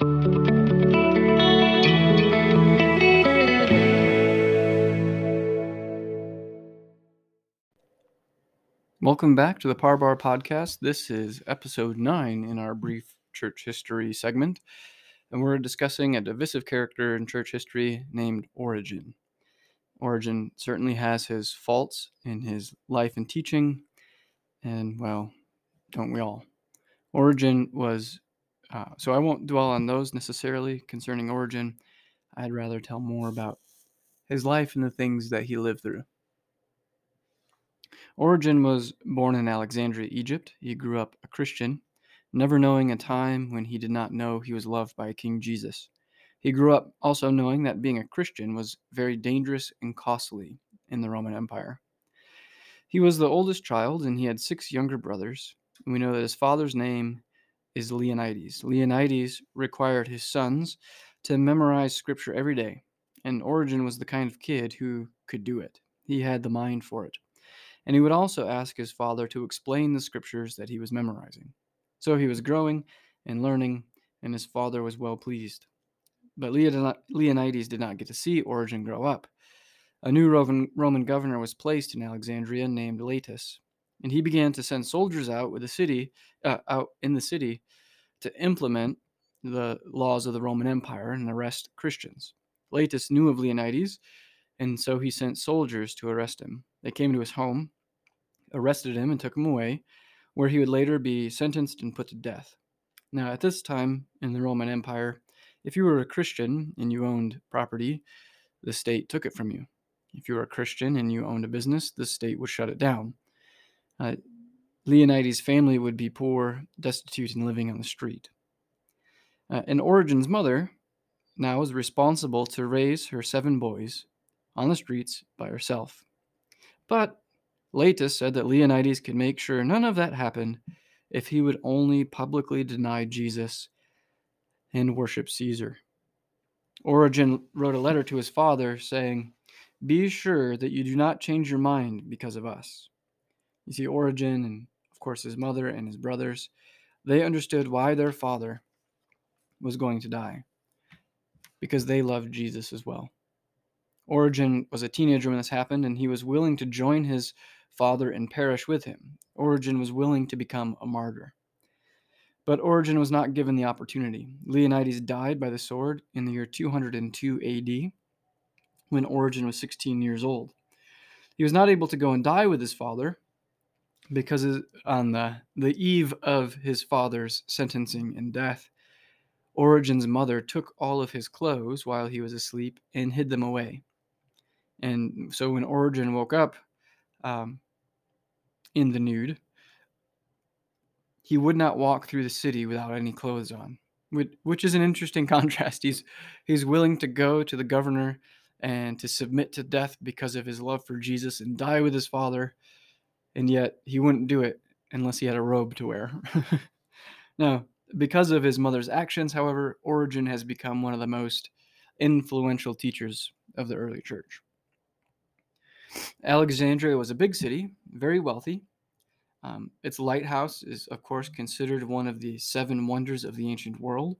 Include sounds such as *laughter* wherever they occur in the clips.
Welcome back to the Parbar podcast. This is episode 9 in our brief church history segment, and we're discussing a divisive character in church history named Origen. Origen certainly has his faults in his life and teaching, and well, don't we all? Origen was, uh, so I won't dwell on those necessarily concerning Origen. I'd rather tell more about his life and the things that he lived through. Origen was born in Alexandria, Egypt. He grew up a Christian, never knowing a time when he did not know he was loved by King Jesus. He grew up also knowing that being a Christian was very dangerous and costly in the Roman Empire. He was the oldest child and he had six younger brothers. We know that his father's name is Leonides. Leonides required his sons to memorize scripture every day, and Origen was the kind of kid who could do it. He had the mind for it. And he would also ask his father to explain the scriptures that he was memorizing. So he was growing and learning, and his father was well pleased. But Leonides did not get to see Origen grow up. A new Roman governor was placed in Alexandria named Laetus, and he began to send soldiers out with the city uh, out in the city to implement the laws of the Roman Empire and arrest Christians. Laetus knew of Leonides, and so he sent soldiers to arrest him. They came to his home, arrested him, and took him away, where he would later be sentenced and put to death. Now, at this time in the Roman Empire, if you were a Christian and you owned property, the state took it from you. If you were a Christian and you owned a business, the state would shut it down. Uh, Leonidas' family would be poor, destitute, and living on the street. Uh, and Origen's mother now was responsible to raise her seven boys on the streets by herself. But Laetus said that Leonidas could make sure none of that happened if he would only publicly deny Jesus and worship Caesar. Origen wrote a letter to his father saying, Be sure that you do not change your mind because of us. You see, Origen and, of course, his mother and his brothers, they understood why their father was going to die because they loved Jesus as well. Origen was a teenager when this happened, and he was willing to join his father and perish with him. Origen was willing to become a martyr. But Origen was not given the opportunity. Leonidas died by the sword in the year 202 AD when Origen was 16 years old. He was not able to go and die with his father because on the, the eve of his father's sentencing and death, Origen's mother took all of his clothes while he was asleep and hid them away. And so when Origen woke up um, in the nude, he would not walk through the city without any clothes on, which is an interesting *laughs* contrast. He's he's willing to go to the governor and to submit to death because of his love for Jesus and die with his father, and yet he wouldn't do it unless he had a robe to wear. *laughs* now, because of his mother's actions, however, Origen has become one of the most influential teachers of the early church. Alexandria was a big city, very wealthy, um, its lighthouse is, of course, considered one of the seven wonders of the ancient world.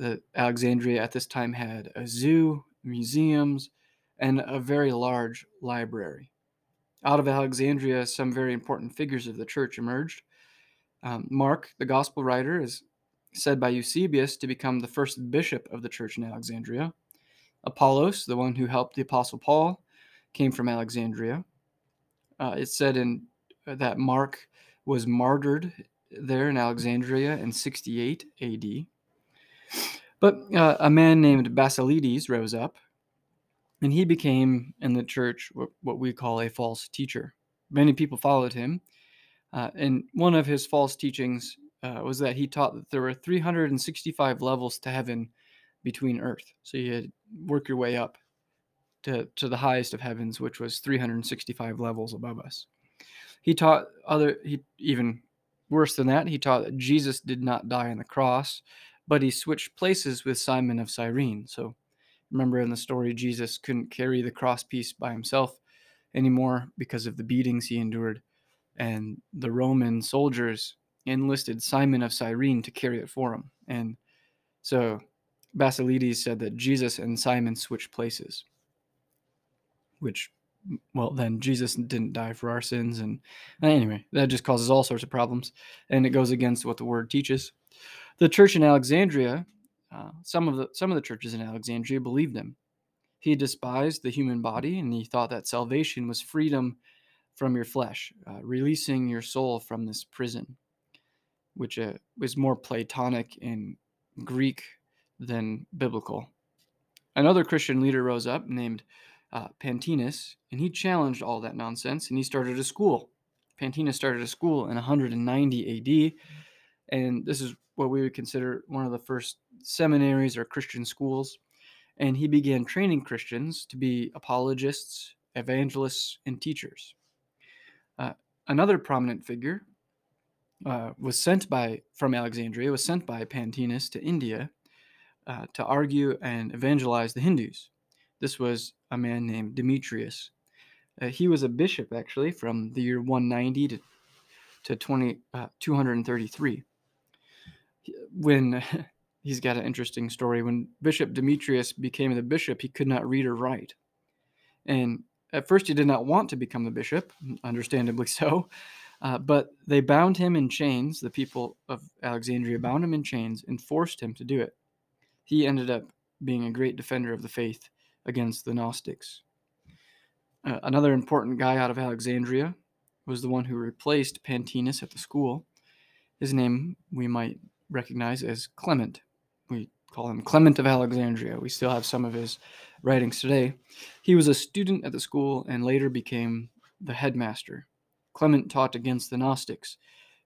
Uh, Alexandria at this time had a zoo, museums, and a very large library. Out of Alexandria, some very important figures of the church emerged. Um, Mark, the gospel writer, is said by Eusebius to become the first bishop of the church in Alexandria. Apollos, the one who helped the apostle Paul, came from Alexandria. Uh, it's said in that Mark was martyred there in Alexandria in 68 AD. But uh, a man named Basilides rose up, and he became in the church what we call a false teacher. Many people followed him, uh, and one of his false teachings uh, was that he taught that there were 365 levels to heaven between earth. So you had work your way up to, to the highest of heavens, which was 365 levels above us. He taught other, he even worse than that, he taught that Jesus did not die on the cross, but he switched places with Simon of Cyrene. So remember in the story, Jesus couldn't carry the cross piece by himself anymore because of the beatings he endured. And the Roman soldiers enlisted Simon of Cyrene to carry it for him. And So Basilides said that Jesus and Simon switched places, which, well, then Jesus didn't die for our sins. And anyway, that just causes all sorts of problems. And it goes against what the word teaches. The church in Alexandria, uh, some of the some of the churches in Alexandria believed him. He despised the human body, and he thought that salvation was freedom from your flesh, uh, releasing your soul from this prison, which uh, was more Platonic in Greek than biblical. Another Christian leader rose up named uh, Pantaenus, and he challenged all that nonsense and he started a school. Pantaenus started a school in 190 AD, and this is what we would consider one of the first seminaries or Christian schools. And he began training Christians to be apologists, evangelists, and teachers. Uh, another prominent figure uh, was sent by from Alexandria was sent by Pantaenus to India uh, to argue and evangelize the Hindus. This was a man named Demetrius. Uh, he was a bishop actually from the year 190 to to 20, uh, 233. When *laughs* he's got an interesting story. When Bishop Demetrius became the bishop, he could not read or write, and at first he did not want to become the bishop, understandably *laughs* so. Uh, but they bound him in chains. The people of Alexandria bound him in chains and forced him to do it he ended up being a great defender of the faith against the Gnostics. Uh, another important guy out of Alexandria was the one who replaced Pantaenus at the school. His name we might recognize as Clement. We call him Clement of Alexandria. We still have some of his writings today. He was a student at the school and later became the headmaster. Clement taught against the Gnostics,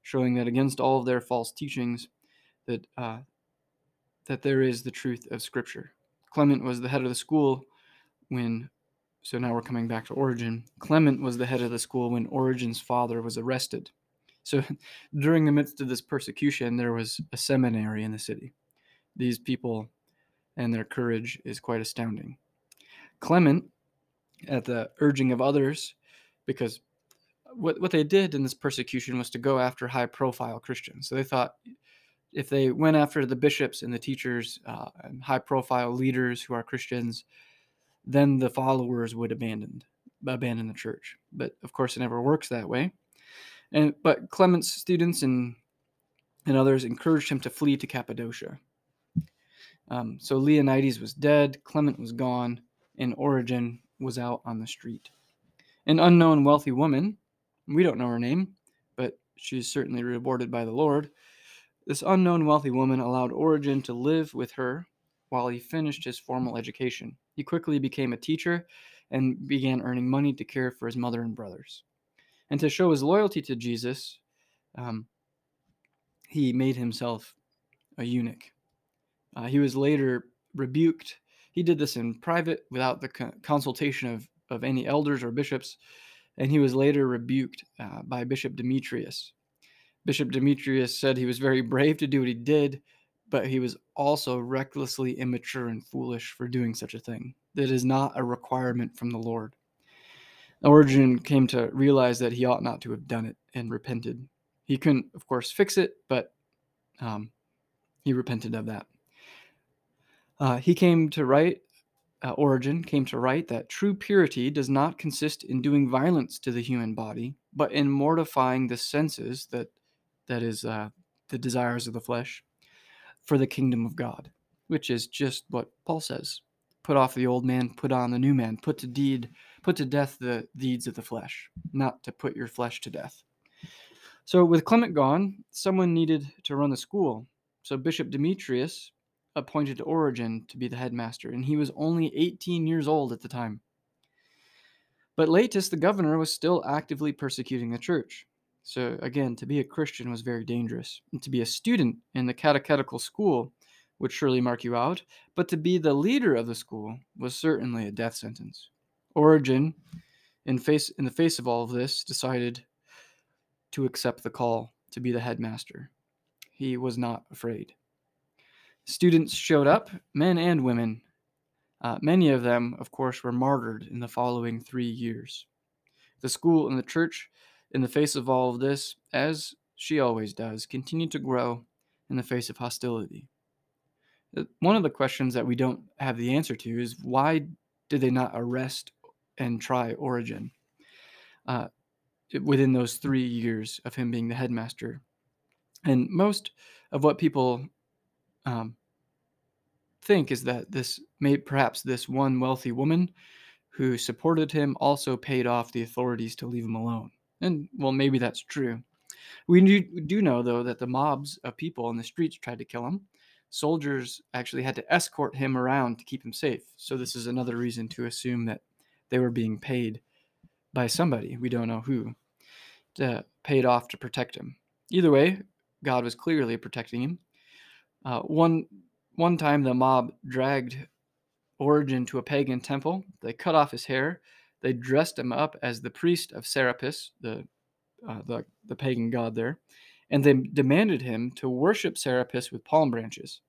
showing that against all of their false teachings, that uh, that there is the truth of Scripture. Clement was the head of the school when, so now we're coming back to Origen. Clement was the head of the school when Origen's father was arrested. So *laughs* during the midst of this persecution, there was a seminary in the city. These people and their courage is quite astounding. Clement, at the urging of others, because what, what they did in this persecution was to go after high profile Christians. So they thought if they went after the bishops and the teachers uh, and high profile leaders who are Christians, then the followers would abandon abandon the church. But of course, it never works that way. And but Clement's students and and others encouraged him to flee to Cappadocia. Um, so Leonides was dead, Clement was gone, and Origen was out on the street. An unknown wealthy woman, we don't know her name, but she's certainly rewarded by the Lord this unknown wealthy woman allowed Origen to live with her while he finished his formal education. He quickly became a teacher and began earning money to care for his mother and brothers. And to show his loyalty to Jesus, um, he made himself a eunuch. Uh, he was later rebuked. He did this in private without the consultation of, of any elders or bishops, and he was later rebuked uh, by Bishop Demetrius. Bishop Demetrius said he was very brave to do what he did, but he was also recklessly immature and foolish for doing such a thing. That is not a requirement from the Lord. Origen came to realize that he ought not to have done it and repented. He couldn't, of course, fix it, but um, he repented of that. Uh, he came to write, uh, Origen came to write that true purity does not consist in doing violence to the human body, but in mortifying the senses that that is uh, the desires of the flesh, for the kingdom of God, which is just what Paul says. Put off the old man, put on the new man, put to deed, put to death the deeds of the flesh, not to put your flesh to death. So with Clement gone, someone needed to run the school. So Bishop Demetrius appointed Origen to be the headmaster, and he was only 18 years old at the time. But Laetus, the governor, was still actively persecuting the church. So, again, to be a Christian was very dangerous. And to be a student in the catechetical school would surely mark you out, but to be the leader of the school was certainly a death sentence. Origen, in, face, in the face of all of this, decided to accept the call to be the headmaster. He was not afraid. Students showed up, men and women. Uh, many of them, of course, were martyred in the following three years. The school and the church in the face of all of this, as she always does, continue to grow in the face of hostility. Uh, One of the questions that we don't have the answer to is why did they not arrest and try Origen uh, within those three years of him being the headmaster? And most of what people um, think is that this may perhaps this one wealthy woman who supported him also paid off the authorities to leave him alone. And well, maybe that's true. We do know, though, that the mobs of people in the streets tried to kill him. Soldiers actually had to escort him around to keep him safe. So, this is another reason to assume that they were being paid by somebody, we don't know who, to, paid off to protect him. Either way, God was clearly protecting him. Uh, one, one time, the mob dragged Origen to a pagan temple. They cut off his hair. They dressed him up as the priest of Serapis, the uh, the, the pagan god there, and they demanded him to worship Serapis with palm branches.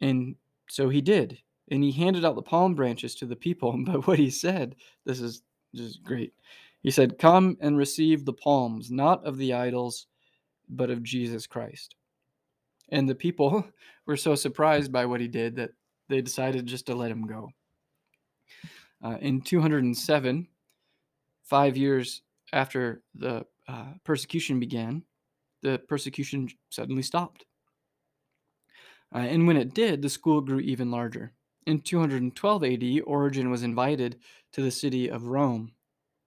And so he did. And he handed out the palm branches to the people. *laughs* But what he said, this is just great. He said, Come and receive the palms, not of the idols, but of Jesus Christ. And the people *laughs* were so surprised by what he did that they decided just to let him go. Uh, in 207, five years after the uh, persecution began, the persecution suddenly stopped. Uh, and when it did, the school grew even larger. In 212 AD, Origen was invited to the city of Rome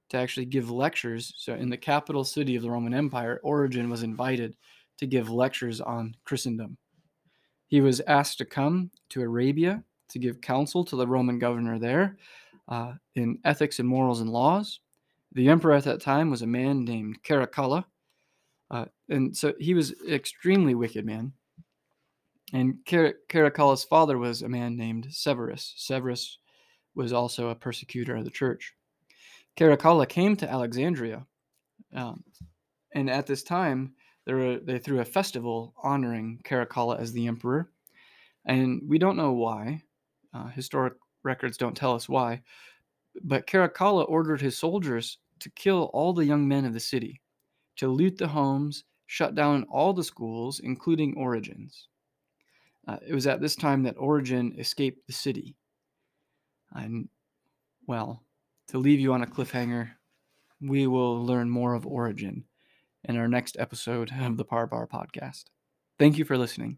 to actually give lectures. So, in the capital city of the Roman Empire, Origen was invited to give lectures on Christendom. He was asked to come to Arabia to give counsel to the Roman governor there uh, in ethics and morals and laws. The emperor at that time was a man named Caracalla. Uh, and so he was an extremely wicked man. And Car- Caracalla's father was a man named Severus. Severus was also a persecutor of the church. Caracalla came to Alexandria. Um, and at this time, were, they threw a festival honoring Caracalla as the emperor. And we don't know why. Uh, historic records don't tell us why. But Caracalla ordered his soldiers to kill all the young men of the city, to loot the homes, shut down all the schools, including Origen's. Uh, it was at this time that Origen escaped the city. And, well, to leave you on a cliffhanger, we will learn more of Origen in our next episode of the Par Bar podcast. Thank you for listening.